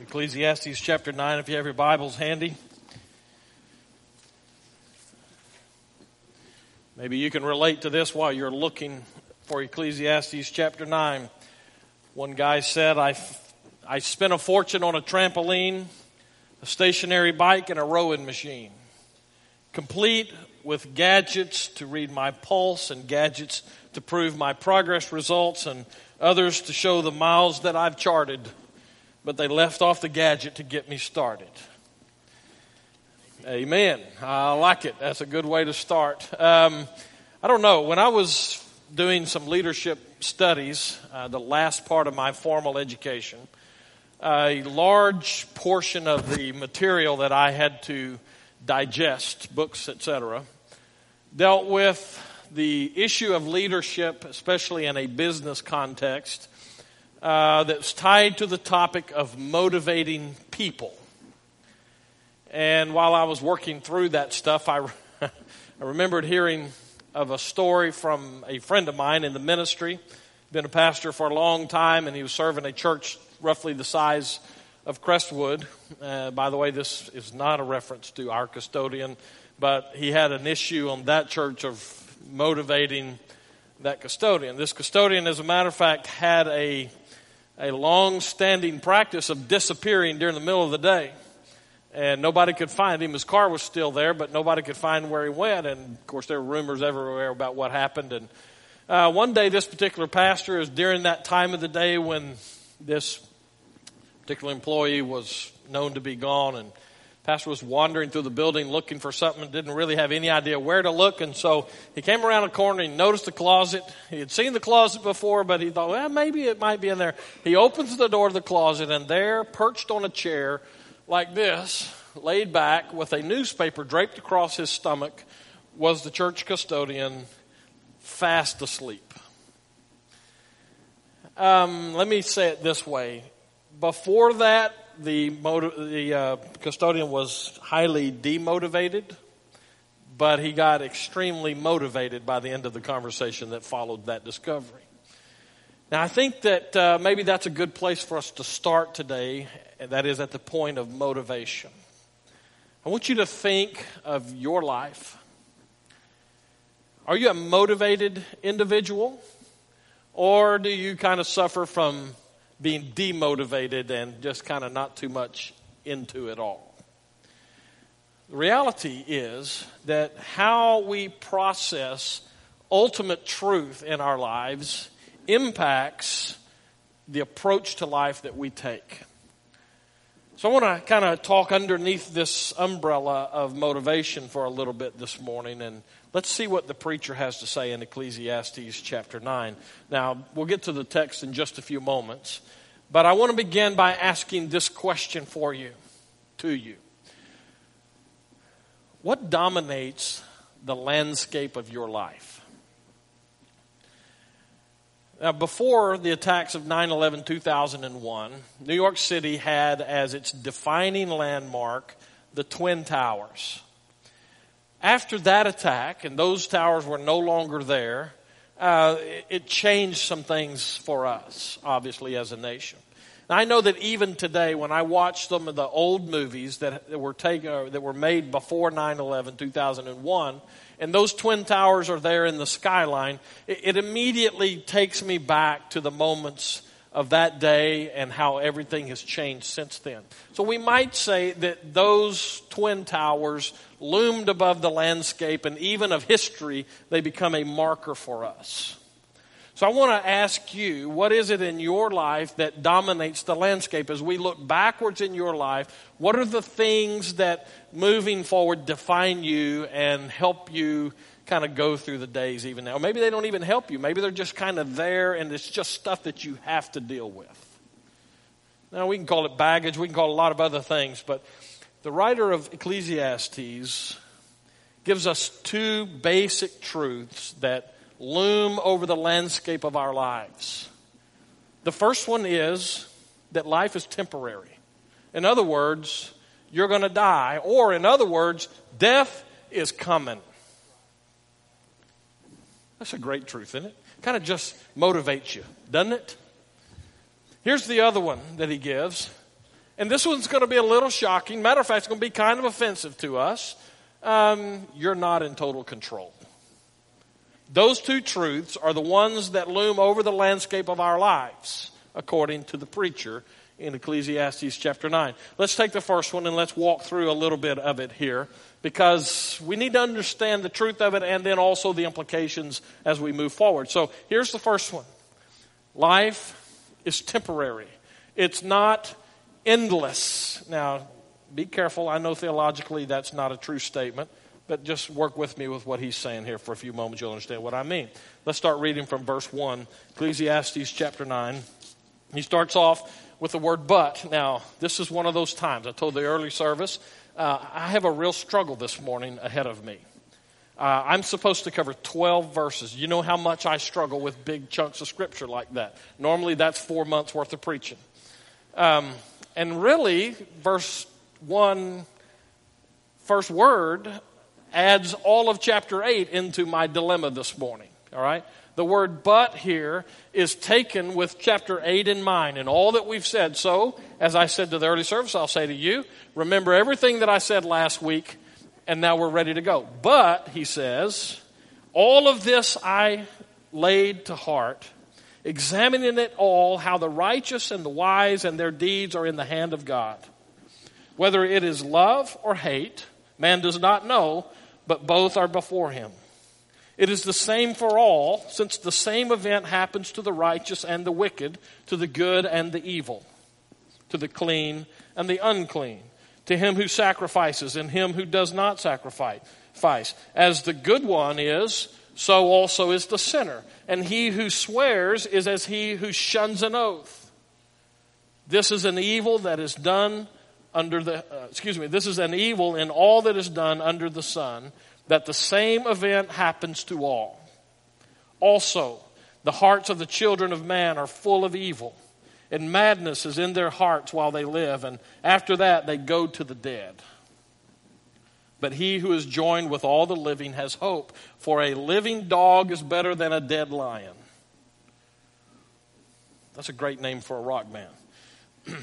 Ecclesiastes chapter 9, if you have your Bibles handy. Maybe you can relate to this while you're looking for Ecclesiastes chapter 9. One guy said, I, I spent a fortune on a trampoline, a stationary bike, and a rowing machine, complete with gadgets to read my pulse and gadgets to prove my progress results and others to show the miles that I've charted but they left off the gadget to get me started. Amen. I like it. That's a good way to start. Um, I don't know. When I was doing some leadership studies, uh, the last part of my formal education, a large portion of the material that I had to digest, books, etc., dealt with the issue of leadership, especially in a business context, uh, that's tied to the topic of motivating people. And while I was working through that stuff, I, I remembered hearing of a story from a friend of mine in the ministry. Been a pastor for a long time, and he was serving a church roughly the size of Crestwood. Uh, by the way, this is not a reference to our custodian, but he had an issue on that church of motivating that custodian. This custodian, as a matter of fact, had a a long standing practice of disappearing during the middle of the day. And nobody could find him. His car was still there, but nobody could find where he went. And of course, there were rumors everywhere about what happened. And uh, one day, this particular pastor is during that time of the day when this particular employee was known to be gone. And pastor was wandering through the building looking for something, didn't really have any idea where to look, and so he came around a corner and noticed the closet. He had seen the closet before, but he thought, well, maybe it might be in there. He opens the door of the closet, and there, perched on a chair like this, laid back with a newspaper draped across his stomach, was the church custodian fast asleep. Um, let me say it this way. Before that, the, the uh, custodian was highly demotivated, but he got extremely motivated by the end of the conversation that followed that discovery. Now, I think that uh, maybe that's a good place for us to start today, and that is at the point of motivation. I want you to think of your life. Are you a motivated individual? Or do you kind of suffer from being demotivated and just kind of not too much into it all. The reality is that how we process ultimate truth in our lives impacts the approach to life that we take. So I want to kind of talk underneath this umbrella of motivation for a little bit this morning and let's see what the preacher has to say in Ecclesiastes chapter 9. Now, we'll get to the text in just a few moments. But I want to begin by asking this question for you, to you. What dominates the landscape of your life? Now, before the attacks of 9 11 2001, New York City had as its defining landmark the Twin Towers. After that attack, and those towers were no longer there, uh, it changed some things for us, obviously, as a nation. Now, I know that even today, when I watch some of the old movies that, that were taken, uh, that were made before 9/11, 2001, and those twin towers are there in the skyline, it, it immediately takes me back to the moments of that day and how everything has changed since then. So we might say that those twin towers loomed above the landscape and even of history, they become a marker for us. So I want to ask you, what is it in your life that dominates the landscape? As we look backwards in your life, what are the things that moving forward define you and help you kind of go through the days even now? Maybe they don't even help you. Maybe they're just kind of there and it's just stuff that you have to deal with. Now, we can call it baggage, we can call a lot of other things, but the writer of Ecclesiastes gives us two basic truths that loom over the landscape of our lives. The first one is that life is temporary. In other words, you're going to die. Or, in other words, death is coming. That's a great truth, isn't it? Kind of just motivates you, doesn't it? Here's the other one that he gives and this one's going to be a little shocking. Matter of fact, it's going to be kind of offensive to us. Um, you're not in total control. Those two truths are the ones that loom over the landscape of our lives, according to the preacher in Ecclesiastes chapter 9. Let's take the first one and let's walk through a little bit of it here because we need to understand the truth of it and then also the implications as we move forward. So here's the first one life is temporary, it's not endless. Now, be careful. I know theologically that's not a true statement, but just work with me with what he's saying here for a few moments. You'll understand what I mean. Let's start reading from verse 1, Ecclesiastes chapter 9. He starts off with the word but. Now, this is one of those times. I told the early service, uh, I have a real struggle this morning ahead of me. Uh, I'm supposed to cover 12 verses. You know how much I struggle with big chunks of scripture like that. Normally, that's four months worth of preaching. Um, and really, verse 1, first word, adds all of chapter 8 into my dilemma this morning. All right? The word but here is taken with chapter 8 in mind and all that we've said. So, as I said to the early service, I'll say to you, remember everything that I said last week, and now we're ready to go. But, he says, all of this I laid to heart examining it all, how the righteous and the wise and their deeds are in the hand of God. Whether it is love or hate, man does not know, but both are before him. It is the same for all, since the same event happens to the righteous and the wicked, to the good and the evil, to the clean and the unclean, to him who sacrifices and him who does not sacrifice. As the good one is, so also is the sinner. And he who swears is as he who shuns an oath. This is an evil that is done under the, uh, excuse me, this is an evil in all that is done under the sun, that the same event happens to all. Also, the hearts of the children of man are full of evil, and madness is in their hearts while they live, and after that they go to the dead. But he who is joined with all the living has hope, for a living dog is better than a dead lion. That's a great name for a rock band.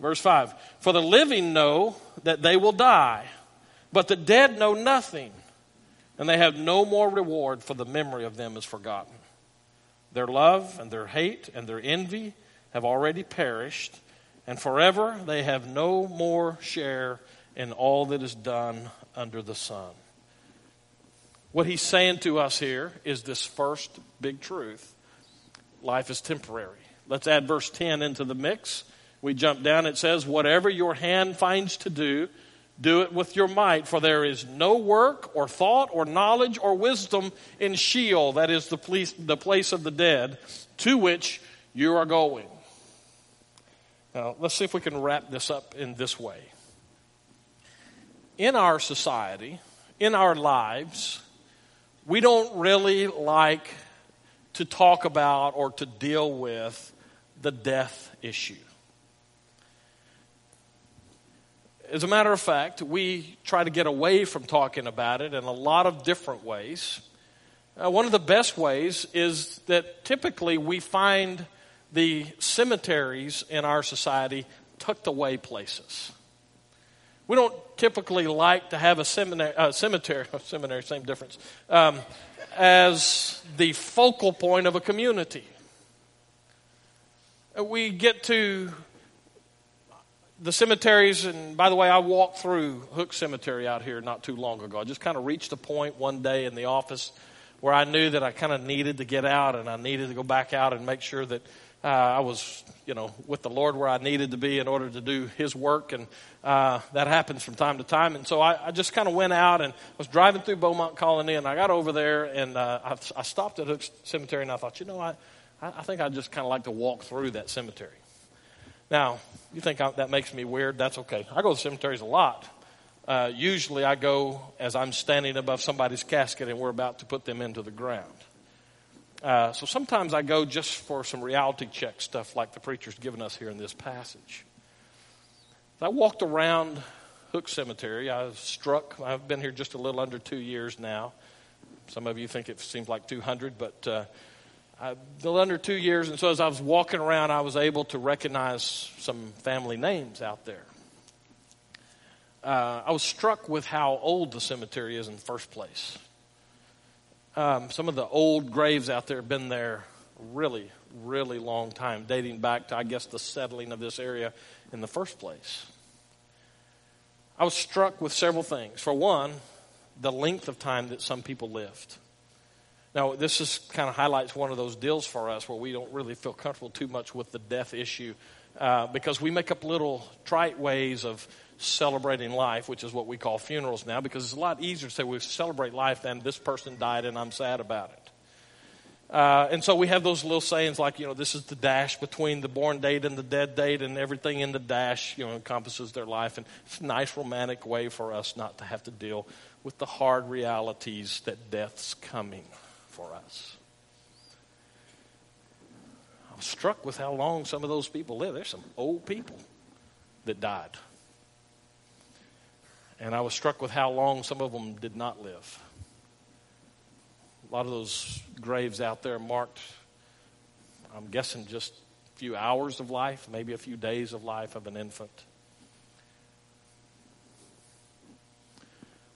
Verse 5 For the living know that they will die, but the dead know nothing, and they have no more reward, for the memory of them is forgotten. Their love and their hate and their envy have already perished, and forever they have no more share in all that is done under the sun. What he's saying to us here is this first big truth life is temporary. Let's add verse 10 into the mix. We jump down, it says, Whatever your hand finds to do, do it with your might, for there is no work or thought or knowledge or wisdom in Sheol, that is the place, the place of the dead, to which you are going. Now, let's see if we can wrap this up in this way in our society, in our lives, we don't really like to talk about or to deal with the death issue. As a matter of fact, we try to get away from talking about it in a lot of different ways. Uh, one of the best ways is that typically we find the cemeteries in our society tucked away places. We don't typically like to have a seminary, uh, cemetery, seminary, same difference, um, as the focal point of a community. We get to the cemeteries, and by the way, I walked through Hook Cemetery out here not too long ago. I just kind of reached a point one day in the office where I knew that I kind of needed to get out and I needed to go back out and make sure that uh, I was, you know, with the Lord where I needed to be in order to do His work, and uh, that happens from time to time. And so I, I just kind of went out and I was driving through Beaumont Colony, and I got over there and uh, I, I stopped at Hook Cemetery, and I thought, you know, I, I think I'd just kind of like to walk through that cemetery. Now, you think that makes me weird? That's okay. I go to cemeteries a lot. Uh, usually I go as I'm standing above somebody's casket and we're about to put them into the ground. Uh, so sometimes I go just for some reality check stuff like the preacher's given us here in this passage. I walked around Hook Cemetery. I was struck. I've been here just a little under two years now. Some of you think it seems like 200, but uh, Under two years, and so as I was walking around, I was able to recognize some family names out there. Uh, I was struck with how old the cemetery is in the first place. Um, some of the old graves out there have been there really, really long time, dating back to, I guess, the settling of this area in the first place. I was struck with several things. For one, the length of time that some people lived. Now, this is kind of highlights one of those deals for us where we don't really feel comfortable too much with the death issue uh, because we make up little trite ways of celebrating life, which is what we call funerals now, because it's a lot easier to say we celebrate life than this person died and I'm sad about it. Uh, and so we have those little sayings like, you know, this is the dash between the born date and the dead date, and everything in the dash, you know, encompasses their life. And it's a nice, romantic way for us not to have to deal with the hard realities that death's coming for us. I was struck with how long some of those people live. There's some old people that died. And I was struck with how long some of them did not live. A lot of those graves out there marked, I'm guessing, just a few hours of life, maybe a few days of life of an infant.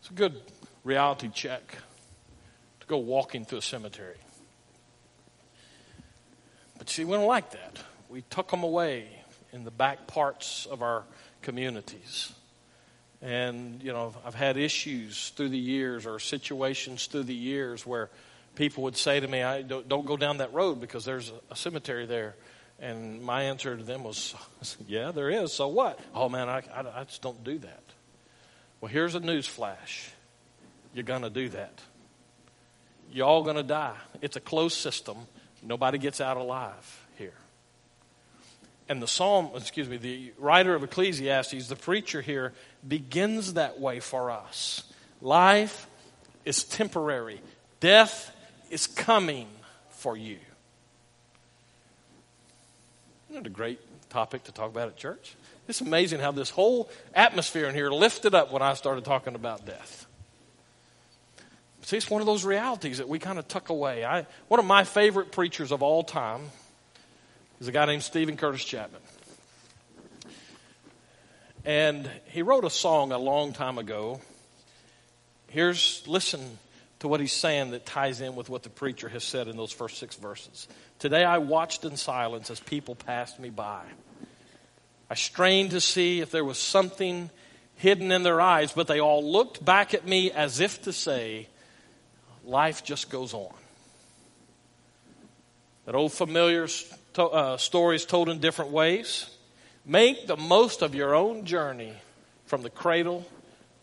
It's a good reality check go walking through a cemetery. But see, we don't like that. We tuck them away in the back parts of our communities. And, you know, I've had issues through the years or situations through the years where people would say to me, I don't, don't go down that road because there's a, a, cemetery there. And my answer to them was, yeah, there is. So what? Oh, man, I, I, I just don't do that. Well, here's a news flash. You're going to do that. You're all going to die. It's a closed system. Nobody gets out alive here. And the psalm, excuse me, the writer of Ecclesiastes, the preacher here, begins that way for us. Life is temporary, death is coming for you. Isn't it a great topic to talk about at church? It's amazing how this whole atmosphere in here lifted up when I started talking about death. See, it's one of those realities that we kind of tuck away. I, one of my favorite preachers of all time is a guy named Steven Curtis Chapman. And he wrote a song a long time ago. Here's, listen to what he's saying that ties in with what the preacher has said in those first six verses. Today I watched in silence as people passed me by. I strained to see if there was something hidden in their eyes, but they all looked back at me as if to say, Life just goes on. That old familiar to, uh, stories told in different ways. Make the most of your own journey from the cradle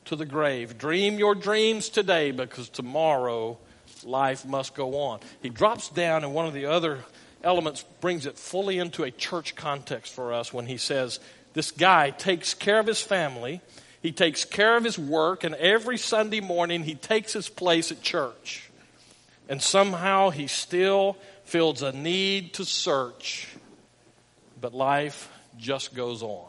to the grave. Dream your dreams today because tomorrow life must go on. He drops down, and one of the other elements brings it fully into a church context for us when he says, This guy takes care of his family, he takes care of his work, and every Sunday morning he takes his place at church. And somehow he still feels a need to search, but life just goes on.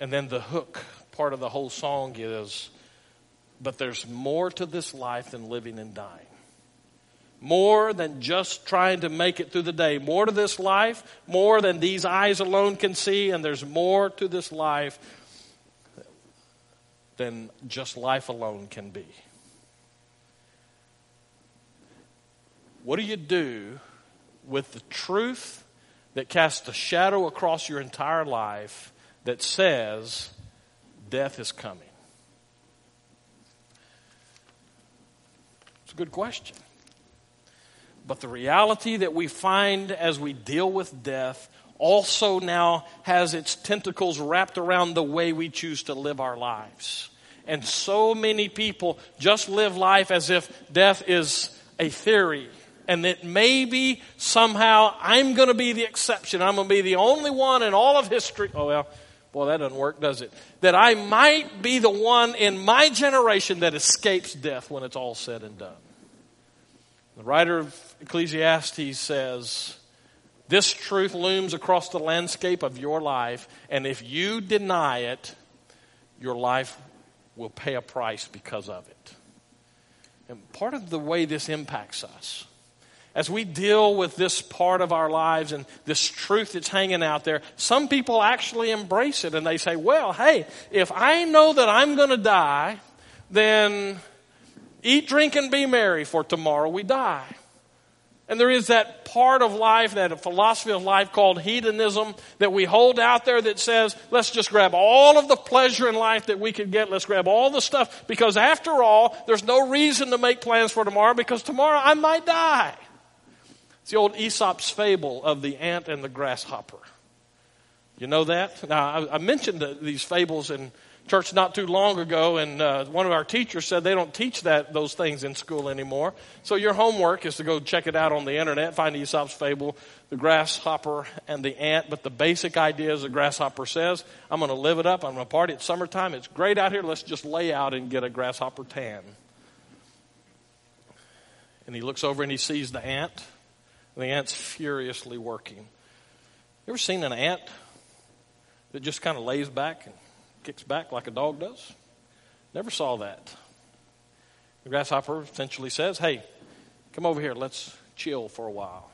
And then the hook part of the whole song is, but there's more to this life than living and dying. More than just trying to make it through the day. More to this life, more than these eyes alone can see, and there's more to this life than just life alone can be. What do you do with the truth that casts a shadow across your entire life that says death is coming? It's a good question. But the reality that we find as we deal with death also now has its tentacles wrapped around the way we choose to live our lives. And so many people just live life as if death is a theory and that maybe somehow I'm going to be the exception. I'm going to be the only one in all of history. Oh, well, boy, that doesn't work, does it? That I might be the one in my generation that escapes death when it's all said and done. The writer of Ecclesiastes says, This truth looms across the landscape of your life, and if you deny it, your life will pay a price because of it. And part of the way this impacts us as we deal with this part of our lives and this truth that's hanging out there, some people actually embrace it and they say, well, hey, if I know that I'm going to die, then eat, drink, and be merry, for tomorrow we die. And there is that part of life, that philosophy of life called hedonism that we hold out there that says, let's just grab all of the pleasure in life that we can get. Let's grab all the stuff because after all, there's no reason to make plans for tomorrow because tomorrow I might die. It's the old Aesop's fable of the ant and the grasshopper. You know that? Now, I, I mentioned these fables in church not too long ago, and uh, one of our teachers said they don't teach that those things in school anymore. So your homework is to go check it out on the internet, find Aesop's fable, the grasshopper and the ant. But the basic idea is the grasshopper says, "I'm going to live it up. I'm going to party. It's summertime. It's great out here. Let's just lay out and get a grasshopper tan." And he looks over and he sees the ant. And the ant's furiously working. You ever seen an ant that just kind of lays back and kicks back like a dog does. Never saw that. The grasshopper essentially says, Hey, come over here, let's chill for a while.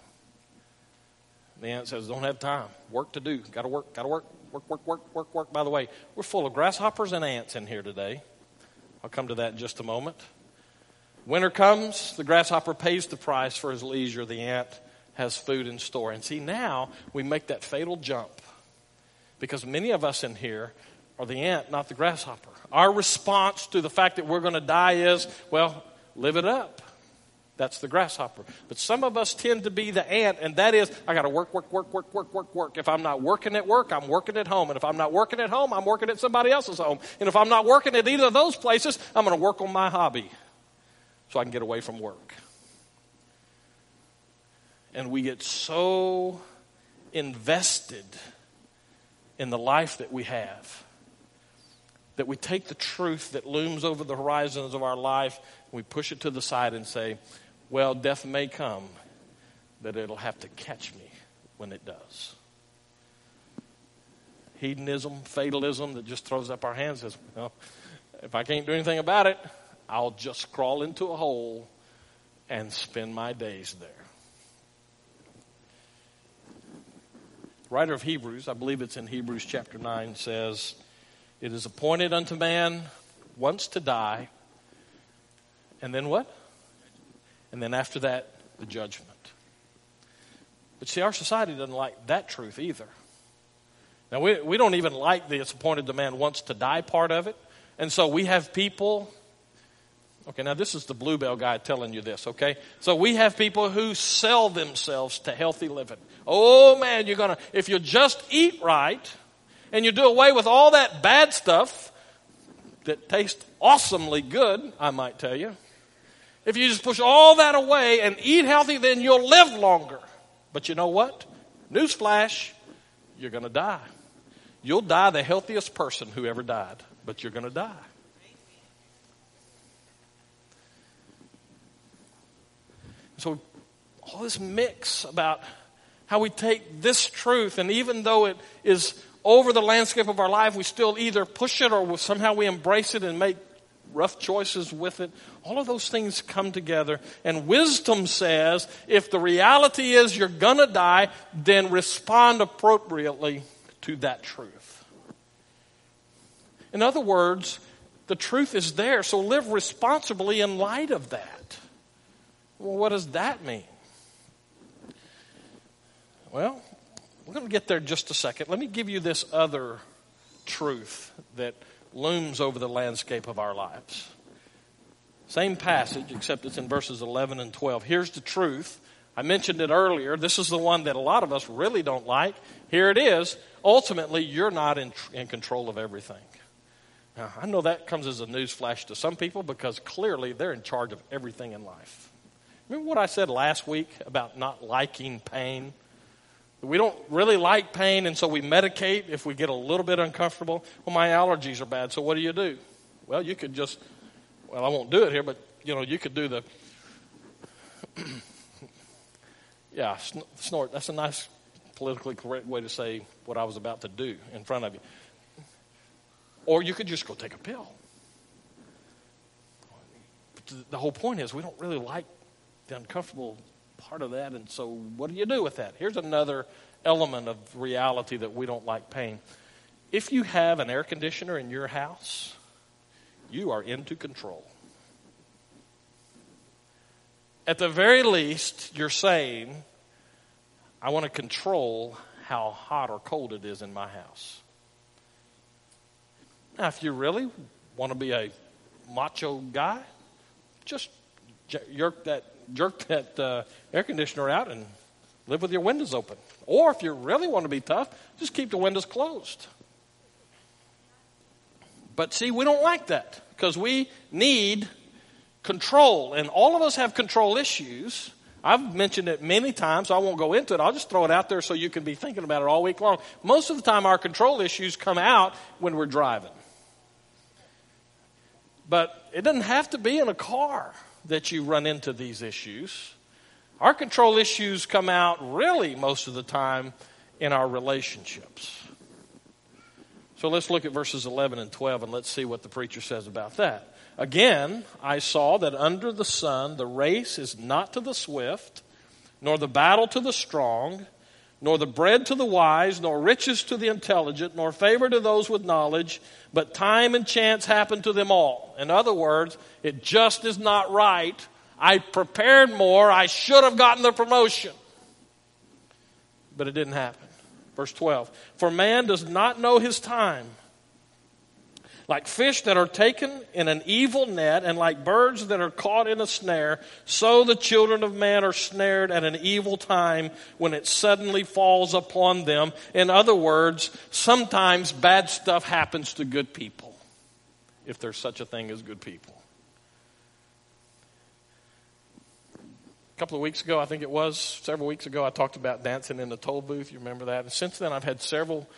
The ant says, Don't have time. Work to do. Gotta work, gotta work, work, work, work, work, work. By the way, we're full of grasshoppers and ants in here today. I'll come to that in just a moment. Winter comes, the grasshopper pays the price for his leisure. The ant has food in store. And see, now we make that fatal jump because many of us in here or the ant, not the grasshopper. Our response to the fact that we're going to die is, well, live it up. That's the grasshopper. But some of us tend to be the ant, and that is, I got to work, work, work, work, work, work, work. If I'm not working at work, I'm working at home. And if I'm not working at home, I'm working at somebody else's home. And if I'm not working at either of those places, I'm going to work on my hobby so I can get away from work. And we get so invested in the life that we have that we take the truth that looms over the horizons of our life, we push it to the side and say, well, death may come, but it'll have to catch me when it does. Hedonism, fatalism that just throws up our hands and says, well, if I can't do anything about it, I'll just crawl into a hole and spend my days there. The writer of Hebrews, I believe it's in Hebrews chapter 9, says, it is appointed unto man once to die, and then what? And then after that, the judgment. But see, our society doesn't like that truth either. Now, we, we don't even like the it's appointed to man once to die part of it. And so we have people. Okay, now this is the Bluebell guy telling you this, okay? So we have people who sell themselves to healthy living. Oh man, you're gonna, if you just eat right, and you do away with all that bad stuff that tastes awesomely good, I might tell you. If you just push all that away and eat healthy, then you'll live longer. But you know what? Newsflash, you're going to die. You'll die the healthiest person who ever died, but you're going to die. So, all this mix about how we take this truth, and even though it is over the landscape of our life, we still either push it or somehow we embrace it and make rough choices with it. All of those things come together. And wisdom says if the reality is you're going to die, then respond appropriately to that truth. In other words, the truth is there, so live responsibly in light of that. Well, what does that mean? Well, we're going to get there just a second. Let me give you this other truth that looms over the landscape of our lives. Same passage, except it's in verses 11 and 12. Here's the truth. I mentioned it earlier. This is the one that a lot of us really don't like. Here it is. Ultimately, you're not in, in control of everything. Now, I know that comes as a news flash to some people because clearly they're in charge of everything in life. Remember what I said last week about not liking pain? We don't really like pain, and so we medicate if we get a little bit uncomfortable. Well, my allergies are bad, so what do you do? Well, you could just, well, I won't do it here, but, you know, you could do the, yeah, snort. That's a nice politically correct way to say what I was about to do in front of you. Or you could just go take a pill. But the whole point is we don't really like the uncomfortable part of that. And so, what do you do with that? Here's another element of reality that we don't like paying. If you have an air conditioner in your house, you are into control. At the very least, you're saying, I want to control how hot or cold it is in my house. Now, if you really want to be a macho guy, just jerk that, jerk that uh, air conditioner out and live with your windows open. Or if you really want to be tough, just keep the windows closed. But see, we don't like that because we need control. And all of us have control issues. I've mentioned it many times. So I won't go into it. I'll just throw it out there so you can be thinking about it all week long. Most of the time, our control issues come out when we're driving. But it doesn't have to be in a car that you run into these issues. Our control issues come out really most of the time in our relationships. So let's look at verses 11 and 12 and let's see what the preacher says about that. Again, I saw that under the sun the race is not to the swift, nor the battle to the strong, nor the bread to the wise, nor riches to the intelligent, nor favor to those with knowledge, but time and chance happen to them all. In other words, it just is not right. I prepared more. I should have gotten the promotion. But it didn't happen. Verse 12 For man does not know his time like fish that are taken in an evil net, and like birds that are caught in a snare, so the children of man are snared at an evil time when it suddenly falls upon them. In other words, sometimes bad stuff happens to good people, if there's such a thing as good people. A couple of weeks ago, I think it was, several weeks ago, I talked about dancing in the toll booth. You remember that? And since then, I've had several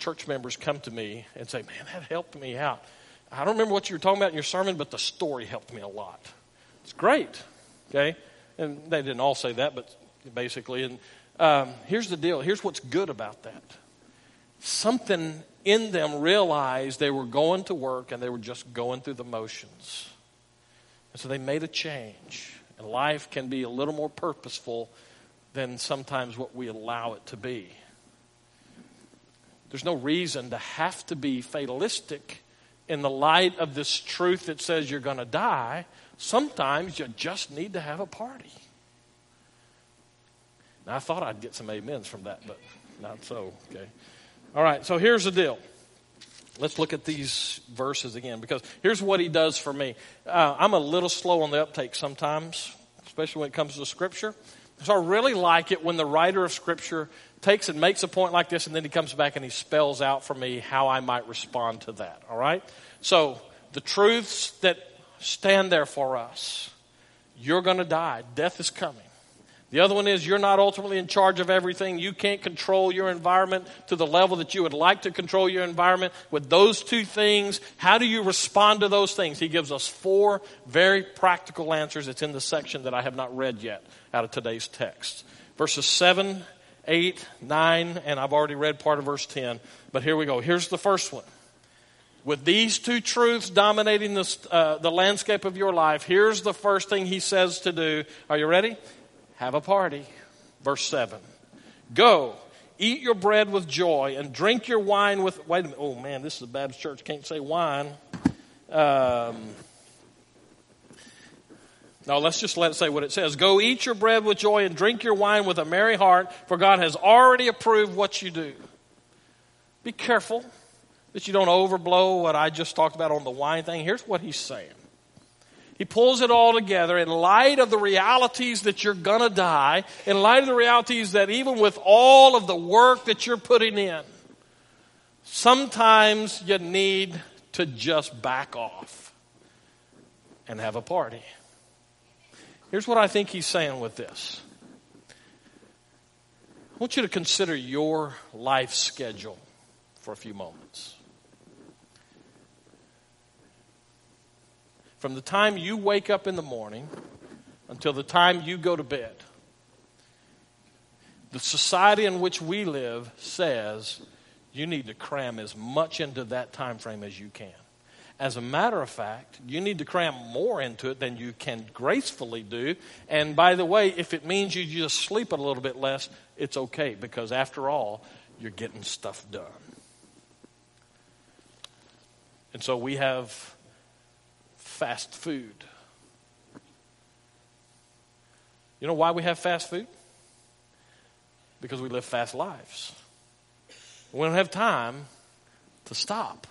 church members come to me and say, Man, that helped me out. I don't remember what you were talking about in your sermon, but the story helped me a lot. It's great. Okay? And they didn't all say that, but basically. And um, here's the deal here's what's good about that. Something in them realized they were going to work and they were just going through the motions. And so they made a change. And life can be a little more purposeful than sometimes what we allow it to be. There's no reason to have to be fatalistic in the light of this truth that says you're going to die. Sometimes you just need to have a party. Now, I thought I'd get some amens from that, but not so. Okay. All right, so here's the deal. Let's look at these verses again because here's what he does for me. Uh, I'm a little slow on the uptake sometimes, especially when it comes to Scripture. So I really like it when the writer of Scripture takes and makes a point like this, and then he comes back and he spells out for me how I might respond to that. All right? So, the truths that stand there for us you're going to die, death is coming. The other one is you're not ultimately in charge of everything. You can't control your environment to the level that you would like to control your environment. With those two things, how do you respond to those things? He gives us four very practical answers. It's in the section that I have not read yet out of today's text. Verses 7 8, 9, and I've already read part of verse 10. But here we go. Here's the first one. With these two truths dominating the, uh, the landscape of your life, here's the first thing he says to do. Are you ready? Have a party. Verse 7. Go, eat your bread with joy, and drink your wine with. Wait a minute. Oh, man, this is a Baptist church. Can't say wine. Um, now let's just let say what it says. Go eat your bread with joy and drink your wine with a merry heart, for God has already approved what you do. Be careful that you don't overblow what I just talked about on the wine thing. Here's what he's saying. He pulls it all together in light of the realities that you're going to die, in light of the realities that even with all of the work that you're putting in, sometimes you need to just back off and have a party. Here's what I think he's saying with this I want you to consider your life schedule for a few moments. From the time you wake up in the morning until the time you go to bed, the society in which we live says you need to cram as much into that time frame as you can. As a matter of fact, you need to cram more into it than you can gracefully do. And by the way, if it means you just sleep a little bit less, it's okay because after all, you're getting stuff done. And so we have fast food. You know why we have fast food? Because we live fast lives. We don't have time to stop.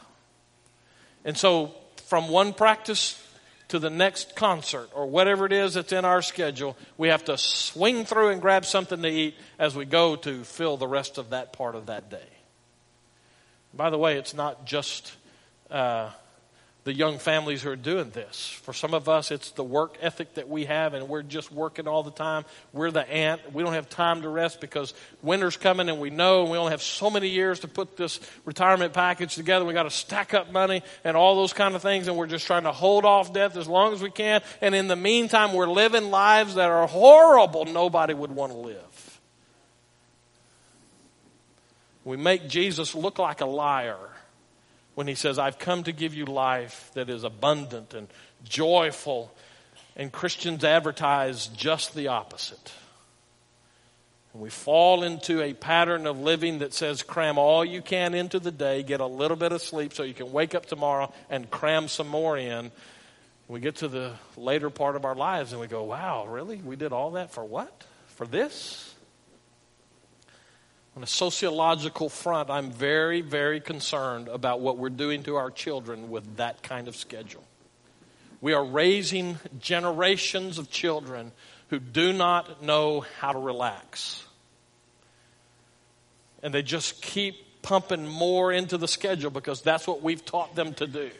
And so, from one practice to the next concert or whatever it is that's in our schedule, we have to swing through and grab something to eat as we go to fill the rest of that part of that day. By the way, it's not just uh, the young families who are doing this. For some of us, it's the work ethic that we have, and we're just working all the time. We're the ant. We don't have time to rest because winter's coming, and we know we only have so many years to put this retirement package together. We got to stack up money and all those kind of things, and we're just trying to hold off death as long as we can. And in the meantime, we're living lives that are horrible. Nobody would want to live. We make Jesus look like a liar when he says, I've come to give you life that is abundant and joyful. And Christians advertise just the opposite. And we fall into a pattern of living that says cram all you can into the day, get a little bit of sleep so you can wake up tomorrow and cram some more in. We get to the later part of our lives and we go, wow, really? We did all that for what? For this? On a sociological front, I'm very, very concerned about what we're doing to our children with that kind of schedule. We are raising generations of children who do not know how to relax. And they just keep pumping more into the schedule because that's what we've taught them to do.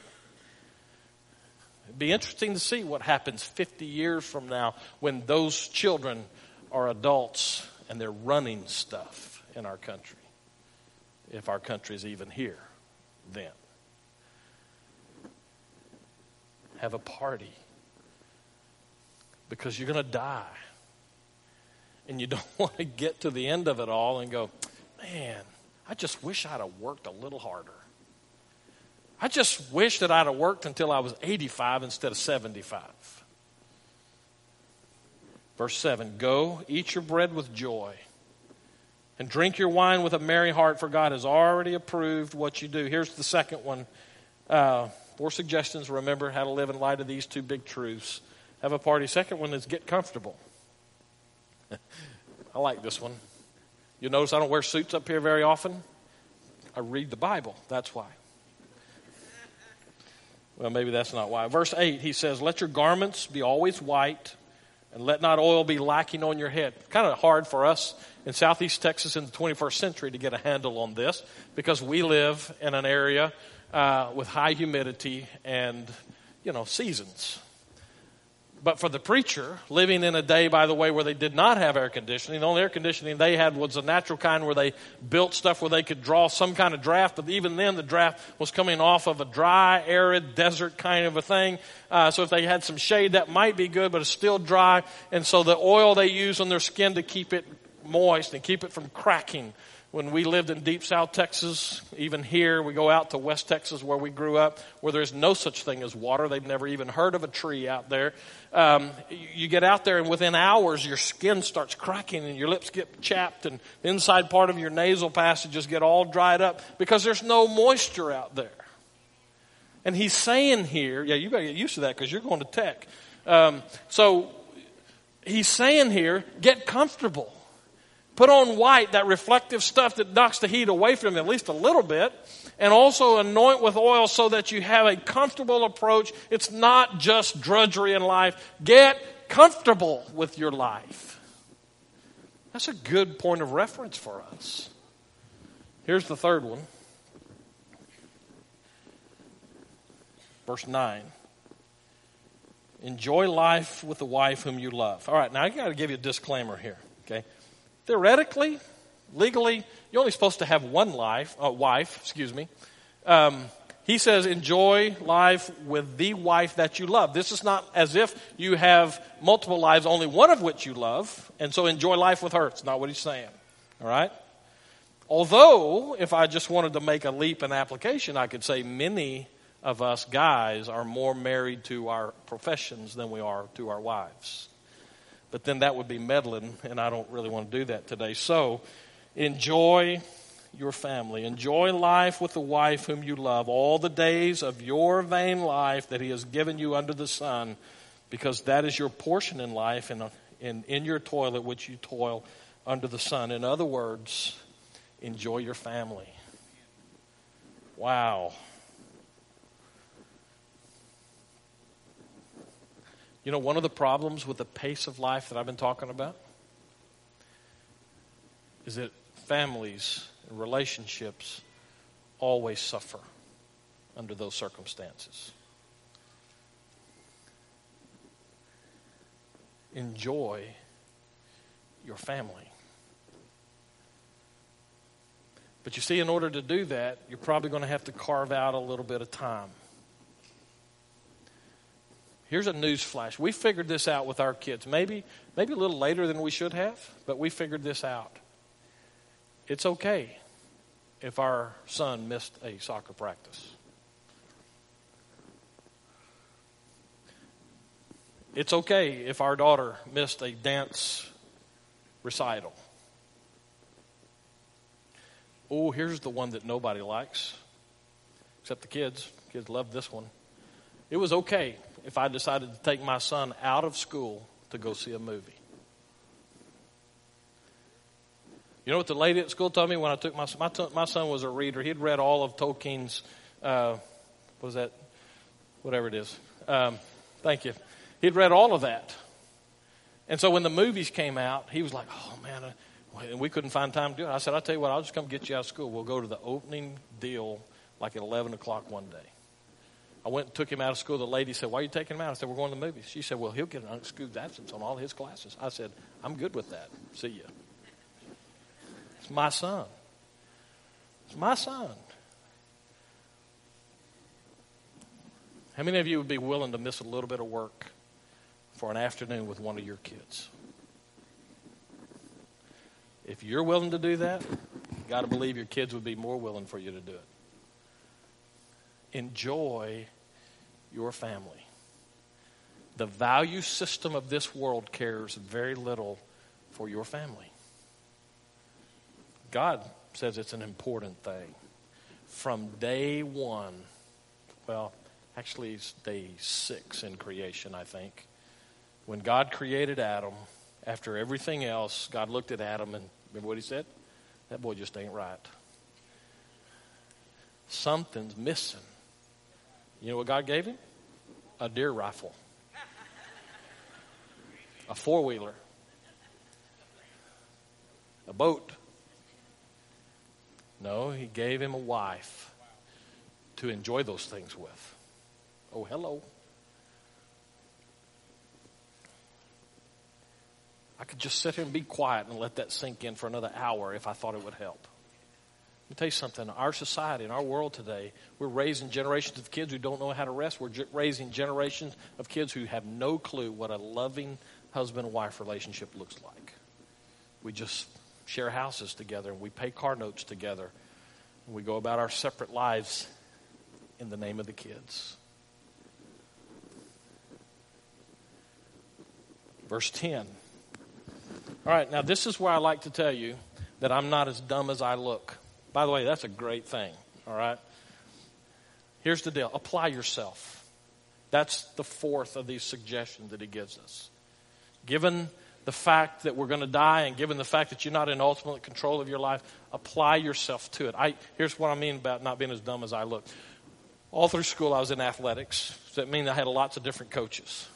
It'd be interesting to see what happens 50 years from now when those children are adults and they're running stuff in our country, if our country is even here then. Have a party because you're going to die. And you don't want to get to the end of it all and go, man, I just wish I'd have worked a little harder. I just wish that I'd have worked until I was 85 instead of 75. Verse 7 Go, eat your bread with joy and drink your wine with a merry heart, for God has already approved what you do. Here's the second one. Uh, four suggestions. Remember how to live in light of these two big truths. Have a party. Second one is get comfortable. I like this one. You'll notice I don't wear suits up here very often. I read the Bible. That's why. Well, maybe that's not why. Verse 8, he says, Let your garments be always white, and let not oil be lacking on your head. Kind of hard for us in southeast Texas in the 21st century to get a handle on this because we live in an area uh, with high humidity and, you know, seasons. But for the preacher, living in a day, by the way, where they did not have air conditioning, the only air conditioning they had was a natural kind where they built stuff where they could draw some kind of draft. But even then, the draft was coming off of a dry, arid, desert kind of a thing. Uh, so if they had some shade, that might be good, but it's still dry. And so the oil they use on their skin to keep it moist and keep it from cracking. When we lived in deep South Texas, even here, we go out to West Texas where we grew up, where there's no such thing as water. They've never even heard of a tree out there. Um, you get out there, and within hours, your skin starts cracking, and your lips get chapped, and the inside part of your nasal passages get all dried up because there's no moisture out there. And he's saying here, yeah, you better get used to that because you're going to tech. Um, so he's saying here, get comfortable. Put on white, that reflective stuff that knocks the heat away from you at least a little bit. And also anoint with oil so that you have a comfortable approach. It's not just drudgery in life. Get comfortable with your life. That's a good point of reference for us. Here's the third one. Verse 9. Enjoy life with the wife whom you love. All right, now I got to give you a disclaimer here? Theoretically, legally, you're only supposed to have one life, uh, wife, excuse me. Um, he says, enjoy life with the wife that you love. This is not as if you have multiple lives, only one of which you love, and so enjoy life with her. It's not what he's saying. All right? Although, if I just wanted to make a leap in application, I could say many of us guys are more married to our professions than we are to our wives. But then that would be meddling, and I don't really want to do that today. So enjoy your family. Enjoy life with the wife whom you love all the days of your vain life that He has given you under the sun, because that is your portion in life and in, in your toil at which you toil under the sun. In other words, enjoy your family. Wow. You know, one of the problems with the pace of life that I've been talking about is that families and relationships always suffer under those circumstances. Enjoy your family. But you see, in order to do that, you're probably going to have to carve out a little bit of time. Here's a news flash. We figured this out with our kids. Maybe, maybe a little later than we should have, but we figured this out. It's okay if our son missed a soccer practice. It's okay if our daughter missed a dance recital. Oh, here's the one that nobody likes, except the kids. Kids love this one. It was okay if I decided to take my son out of school to go see a movie. You know what the lady at school told me when I took my my, my son was a reader. He'd read all of Tolkien's uh, what was that? Whatever it is. Um, thank you. He'd read all of that, and so when the movies came out, he was like, "Oh man." Uh, and we couldn't find time to do it. I said, I'll tell you what, I'll just come get you out of school. We'll go to the opening deal like at 11 o'clock one day. I went and took him out of school. The lady said, Why are you taking him out? I said, We're going to the movies. She said, Well, he'll get an unexcused absence on all his classes. I said, I'm good with that. See you. It's my son. It's my son. How many of you would be willing to miss a little bit of work for an afternoon with one of your kids? If you're willing to do that, you got to believe your kids would be more willing for you to do it enjoy your family. The value system of this world cares very little for your family. God says it's an important thing. From day one, well, actually, it's day six in creation, I think. When God created Adam, after everything else, God looked at Adam and remember what he said? That boy just ain't right. Something's missing. You know what God gave him? A deer rifle, a four wheeler, a boat. No, he gave him a wife to enjoy those things with. Oh, hello. I could just sit here and be quiet and let that sink in for another hour if I thought it would help. Let me tell you something. Our society, in our world today, we're raising generations of kids who don't know how to rest. We're raising generations of kids who have no clue what a loving husband and wife relationship looks like. We just share houses together and we pay car notes together. And we go about our separate lives in the name of the kids. Verse 10. All right, now this is where I like to tell you that I'm not as dumb as I look. By the way, that's a great thing, all right? Here's the deal apply yourself. That's the fourth of these suggestions that he gives us. Given the fact that we're going to die and given the fact that you're not in ultimate control of your life, apply yourself to it. I, here's what I mean about not being as dumb as I look. All through school, I was in athletics. So that means I had lots of different coaches.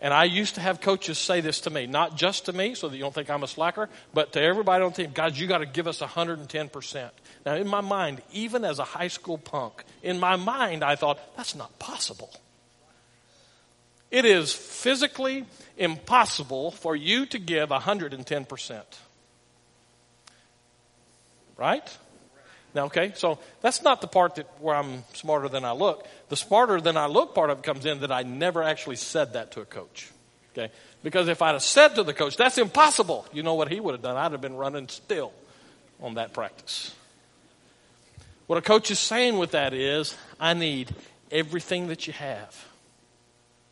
And I used to have coaches say this to me, not just to me, so that you don't think I'm a slacker, but to everybody on the team. God, you got to give us 110%. Now, in my mind, even as a high school punk, in my mind, I thought, that's not possible. It is physically impossible for you to give 110%. Right? Now, okay, so that's not the part that where I'm smarter than I look. The smarter than I look part of it comes in that I never actually said that to a coach. Okay? Because if I'd have said to the coach, that's impossible, you know what he would have done? I'd have been running still on that practice. What a coach is saying with that is, I need everything that you have.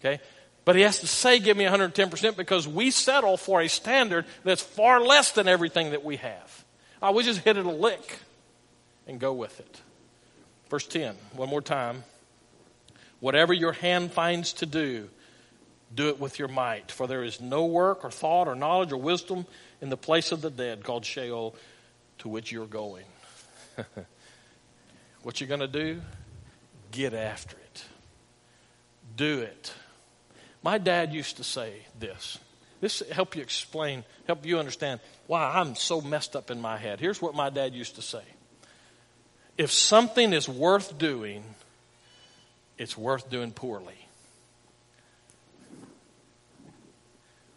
Okay? But he has to say, give me 110% because we settle for a standard that's far less than everything that we have. I we just hit it a lick and go with it. Verse 10, one more time. Whatever your hand finds to do, do it with your might. For there is no work or thought or knowledge or wisdom in the place of the dead called Sheol to which you're going. what you're going to do? Get after it. Do it. My dad used to say this. This help you explain, help you understand why I'm so messed up in my head. Here's what my dad used to say. If something is worth doing, it's worth doing poorly.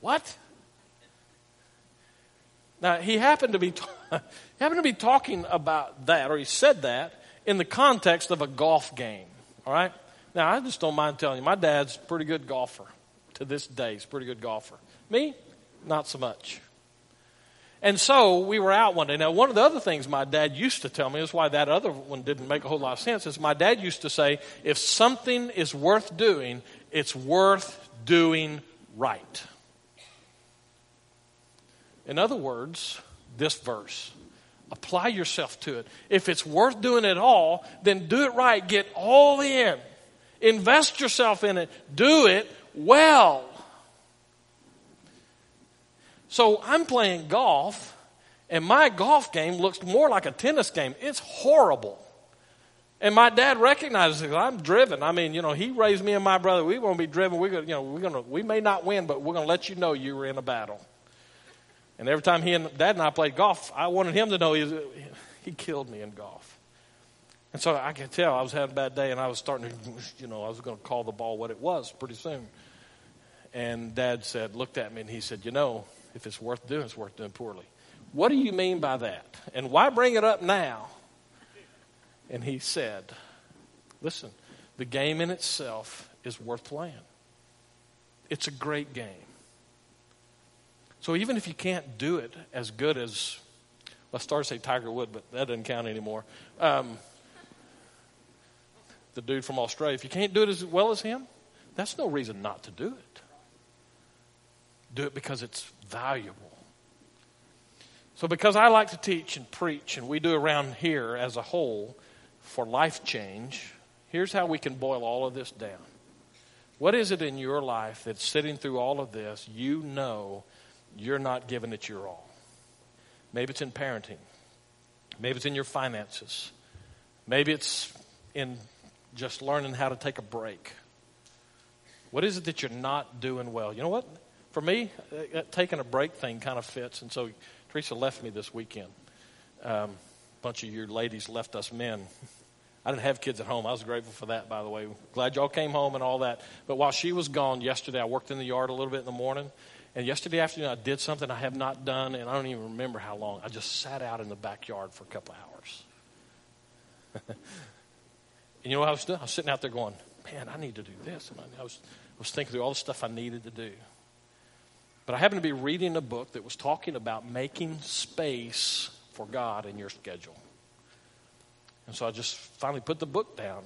What? Now he happened to be happened to be talking about that, or he said that in the context of a golf game. All right. Now I just don't mind telling you, my dad's a pretty good golfer. To this day, he's a pretty good golfer. Me, not so much. And so we were out one day. Now, one of the other things my dad used to tell me is why that other one didn't make a whole lot of sense. Is my dad used to say, if something is worth doing, it's worth doing right. In other words, this verse. Apply yourself to it. If it's worth doing at all, then do it right. Get all in. Invest yourself in it. Do it well. So I'm playing golf, and my golf game looks more like a tennis game. It's horrible. And my dad recognizes it. I'm driven. I mean, you know, he raised me and my brother. We want to be driven. We're gonna, you know, we're gonna, we may not win, but we're gonna let you know you were in a battle. And every time he and Dad and I played golf, I wanted him to know he, he killed me in golf. And so I could tell I was having a bad day, and I was starting to, you know, I was going to call the ball what it was pretty soon. And Dad said, looked at me, and he said, you know, if it's worth doing, it's worth doing poorly. What do you mean by that? And why bring it up now? And he said, listen, the game in itself is worth playing. It's a great game. So even if you can't do it as good as, let's start to say Tiger Wood, but that doesn't count anymore. Um, the dude from Australia, if you can't do it as well as him, that's no reason not to do it. Do it because it's valuable. So, because I like to teach and preach, and we do around here as a whole for life change, here's how we can boil all of this down. What is it in your life that's sitting through all of this you know you're not giving it your all. Maybe it's in parenting. Maybe it's in your finances. Maybe it's in just learning how to take a break. What is it that you're not doing well? You know what? For me, uh, uh taking a break thing kind of fits. And so Teresa left me this weekend. Um, a bunch of your ladies left us men. I didn't have kids at home. I was grateful for that, by the way. Glad y'all came home and all that. But while she was gone yesterday, I worked in the yard a little bit in the morning. And yesterday afternoon, I did something I have not done, and I don't even remember how long. I just sat out in the backyard for a couple hours. and you know what I was doing? I was sitting out there going, man, I need to do this. And I was, I was thinking through all the stuff I needed to do. But I happened to be reading a book that was talking about making space for God in your schedule. And so I just finally put the book down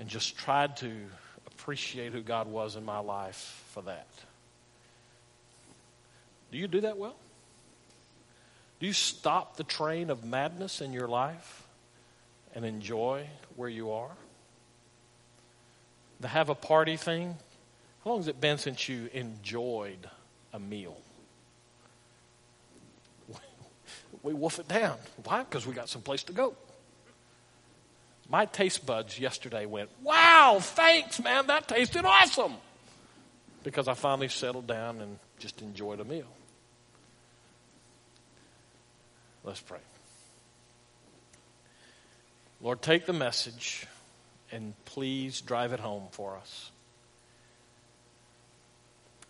and just tried to appreciate who God was in my life for that. Do you do that well? Do you stop the train of madness in your life and enjoy where you are? The have a party thing, how long has it been since you enjoyed a meal? We wolf it down. Why? Because we got some place to go. My taste buds yesterday went, wow, thanks, man, that tasted awesome. Because I finally settled down and just enjoyed a meal. Let's pray. Lord, take the message and please drive it home for us.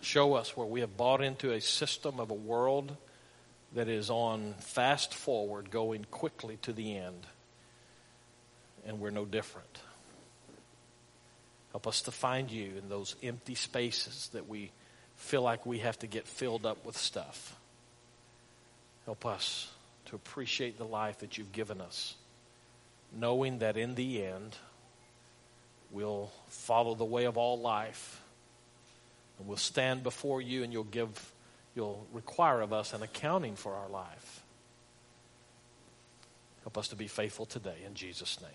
Show us where we have bought into a system of a world that is on fast forward, going quickly to the end, and we're no different. Help us to find you in those empty spaces that we feel like we have to get filled up with stuff. Help us to appreciate the life that you've given us, knowing that in the end, we'll follow the way of all life. And we'll stand before you and you'll give, you'll require of us an accounting for our life. Help us to be faithful today in Jesus' name.